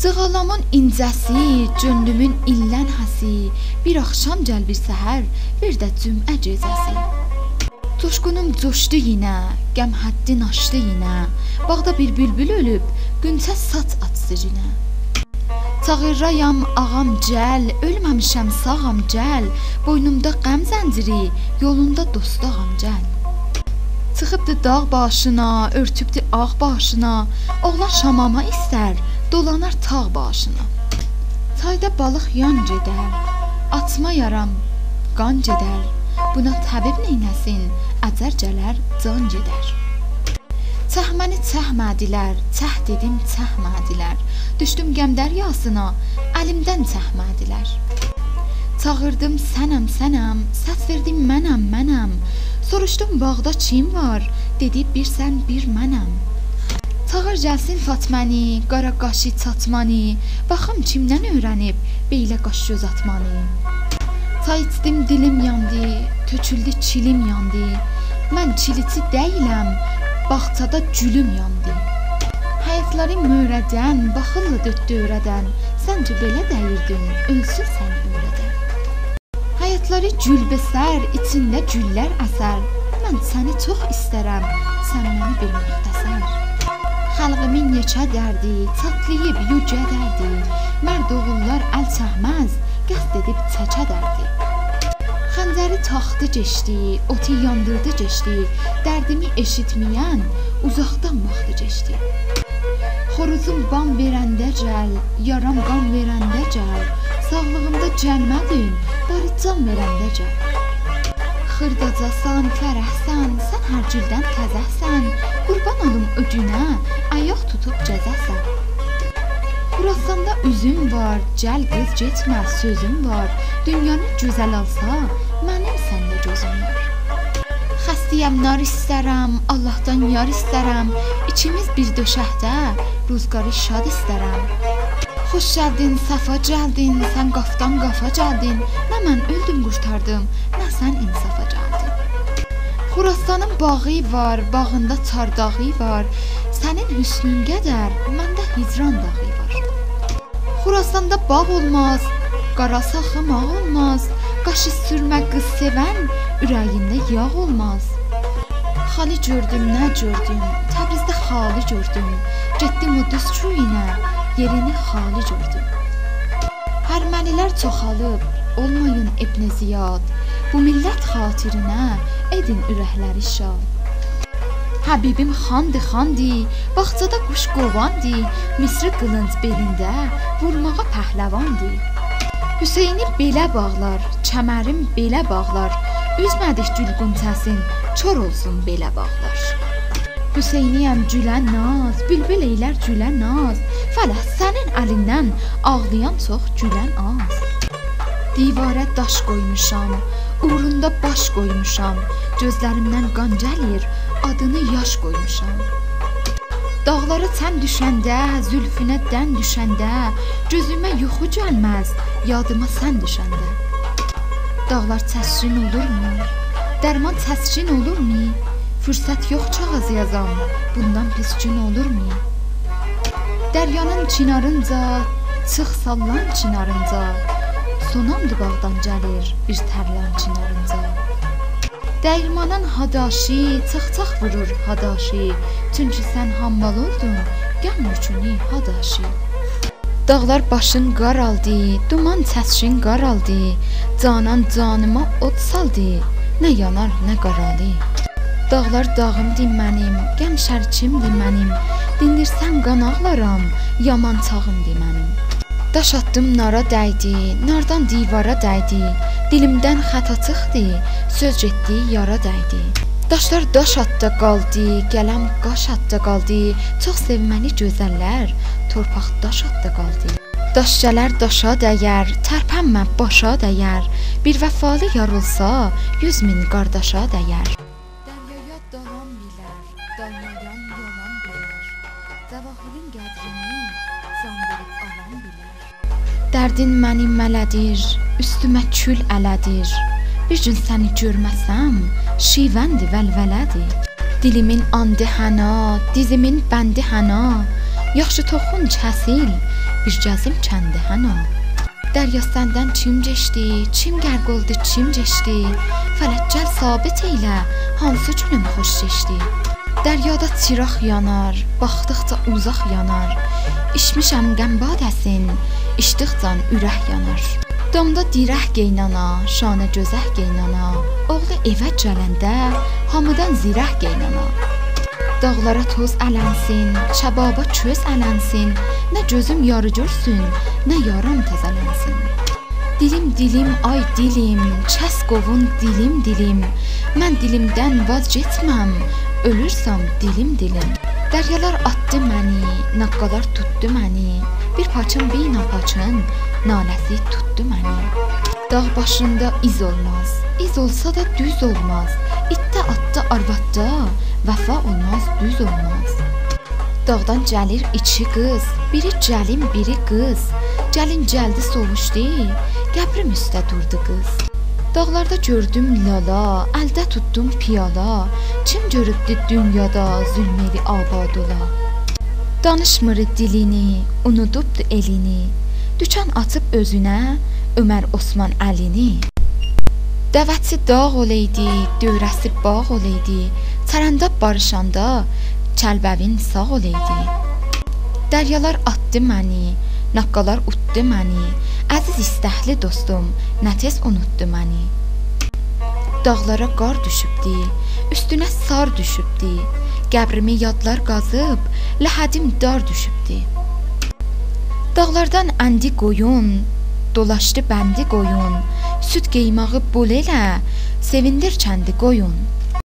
Cığalamın incəsi, cöndümün illən həsi, bir axşam gəl bir səhər, bir də cümə gecəsi. Coşqunum coşdu yenə, qəm həddin aşdı yenə. Bağda bir bülbül ölüb, günçə saç açdı yenə. Çağırrayam ağam gəl, ölməmişəm sağam gəl. Boynumda qəm zənciri, yolunda dostağam gəl. Çıxıbdı dağ başına, örtübdü ağ başına. Oğlan şamama istər, dolanar tağ başına. Çayda balıq yan gedər, atma yaram qan gedər. Buna təbib neynəsin? Əcər gələr, can gedər. Çəhməni çəhmədilər, çəh dedim çəhmədilər. Düşdüm qəm dəryasına, əlimdən çəhmədilər. Çağırdım sənəm, sənəm, səs verdim mənəm, mənəm. Soruşdum bağda kim var? Dedi bir sən, bir mənəm. Çağır gəlsin Fatməni, qara qaşı çatmanı. Baxım kimdən öyrənib beylə qaş göz atmanı. Çay içdim, dilim yandı, töküldü çilim yandı. Mən çiliçi deyiləm, bağçada gülüm yandı. Həyatları möhrədən, baxırlı dötdü öyrədən. Səncə belə dəyirdin, ölsün səni öyrədən. Həyatları gülbəsər, içində güllər əsər. Mən səni çox istərəm, sən məni bir müxtəsər. Xalqımın neçə dərdi, çatlayıb yücə dərdi. Mərd oğullar əl çəkməz, qəsd edib çəkə dərdi. Xəncəri taxtı keçdi, oti yandırdı keçdi. Dərdimi eşitməyən uzaqdan baxdı keçdi. Xoruzum bam verəndə gəl, yaram qan verəndə gəl. Sağlığımda cənnətin, bari can verəndə gəl. Xırdacasan, fərəhsən, sən hər cürdən təzəhsən. Qurban olum öcünə, ayaq tutub cəzəsən. Xurasanda üzüm var, gəl qız getmə, sözüm var. Dünyanı gözəl alsa, mənim səndə gözüm var. Xəstiyəm, nar istərəm, Allahdan yar istərəm. İkimiz bir döşəkdə ruzqarı şad istərəm. Xoş gəldin, səfa gəldin, sən qafdan qafa gəldin. Nə mən öldüm qurtardım, nə sən insafa gəldin. Xurastanın bağı var, bağında çardağı var. Sənin hüsnün qədər məndə hicran dağı var. Xurastanda bağ olmaz, qara saxım ağ olmaz. Qaşı sürmə qız sevən ürəyində yağ olmaz. Xali gördüm, nə gördüm? Təbrizdə xali gördüm. Getdim o düz çuyuna, yerini xali gördüm. Hərmənilər çoxalıb, olmayın İbn Ziyad. Bu millət xatirinə edin ürəkləri şad. Həbibim xandı, xandı, bağçada quş qovandı, Misri qılınc belində vurmağa pəhləvandı. Hüseyni belə bağlar, kəmərim belə bağlar, üzmədik gül qunçəsin, çor olsun belə bağlar. Hüseyniyəm gülə naz, bülbül eylər gülə naz. Fələh sənin əlindən ağlayan çox gülən az. Divarə daş qoymuşam, uğrunda baş qoymuşam. Gözlərimdən qan gəlir, adını yaş qoymuşam. Dağlara çən düşəndə, zülfünə dən düşəndə, gözümə yuxu gəlməz, yadıma sən düşəndə. Dağlar təsrin olurmu? Dərman təskin olurmu? Fürsət yox çağız yazam, bundan pis gün olurmu? Dəryanın çinarınca, çıx sallan çinarınca, sonamdı bağdan gəlir bir tərlan çinarınca. Dəyirmanın hadaşi, çax-çax vurur hadaşi, çünki sən hammal oldun, qəm yükünü hadaşi. Dağlar başın qaraldı, duman çəskin qaraldı, canan canıma od saldı, nə yanar, nə qaralı. Dağlar dağımdır mənim, qəm şərçimdir mənim. Dindirsən qan ağlaram, yaman çağımdır mənim. Daş atdım nara dəydi, nardan divara dəydi. Dilimdən xəta çıxdı, söz getdi yara dəydi. Daşlar daş atda qaldı, qələm qaş atda qaldı. Çox sevməni gözəllər, torpaq daş atda qaldı. Daş gələr daşa dəyər, tərpənmə başa dəyər. Bir vəfalı yarılsa, 100 min qardaşa dəyər. Dərdin məni mələdir, üstümə kül ələdir. Bir gün səni görməsəm, şivəndi vəlvələdir. Dilimin andı həna, dizimin bəndi həna. Yaxşı toxunc həsil, bir cəzim kəndi həna. Dərya səndən çim keçdi, çim qərq oldu, çim keçdi. Fələkcəl sabit eylə, hansı günüm xoş keçdi. Dəryada çıraq yanar, baxdıqca uzaq yanar. İçmişəm qəm badəsin, içdiqca ürək yanar. Damda dirək geynana, şanə gözəh geynana. Oğlu evə gələndə hamıdan zirək geynana. Dağlara toz ələnsin, çəbaba köz ələnsin, nə gözüm yarı görsün, nə yaram təzələnsin. Dilim dilim ay dilim, kəs qovun dilim dilim. Mən dilimdən vaz getməm, ölürsəm dilim dilim. Dəryalar atdı məni, naqqalar tutdu məni. Bir paçın bir napaçın naləsi tutdu məni. Dağ başında iz olmaz, iz olsa da düz olmaz. İtdə atdı arvadda, vəfa olmaz, düz olmaz. Dağdan gəlir iki qız, biri gəlin, biri qız. Gəlin gəldi soruşdu, qəbrim üstə durdu qız. Dağlarda gördüm lala, əldə tutdum piyala. Kim görübdü dünyada zülmeli abad ola? Danışmır dilini, unudubdu elini. Dükan açıb özünə Ömər Osman Əlini. Dəvətçi dağ olaydı, dövrəsi bağ olaydı. Çərəndə barışanda kəlbəvin sağ olaydı. Dəryalar atdı məni, naqqalar utdu məni. Əziz istəkli dostum, nə tez unutdu məni. Dağlara qar düşübdü, üstünə sar düşübdü. Qəbrimi yadlar qazıb, ləhədim dar düşübdü. Dağlardan əndi qoyun, dolaşdı bəndi qoyun. Süd qeymağı bol elə, sevindir kəndi qoyun.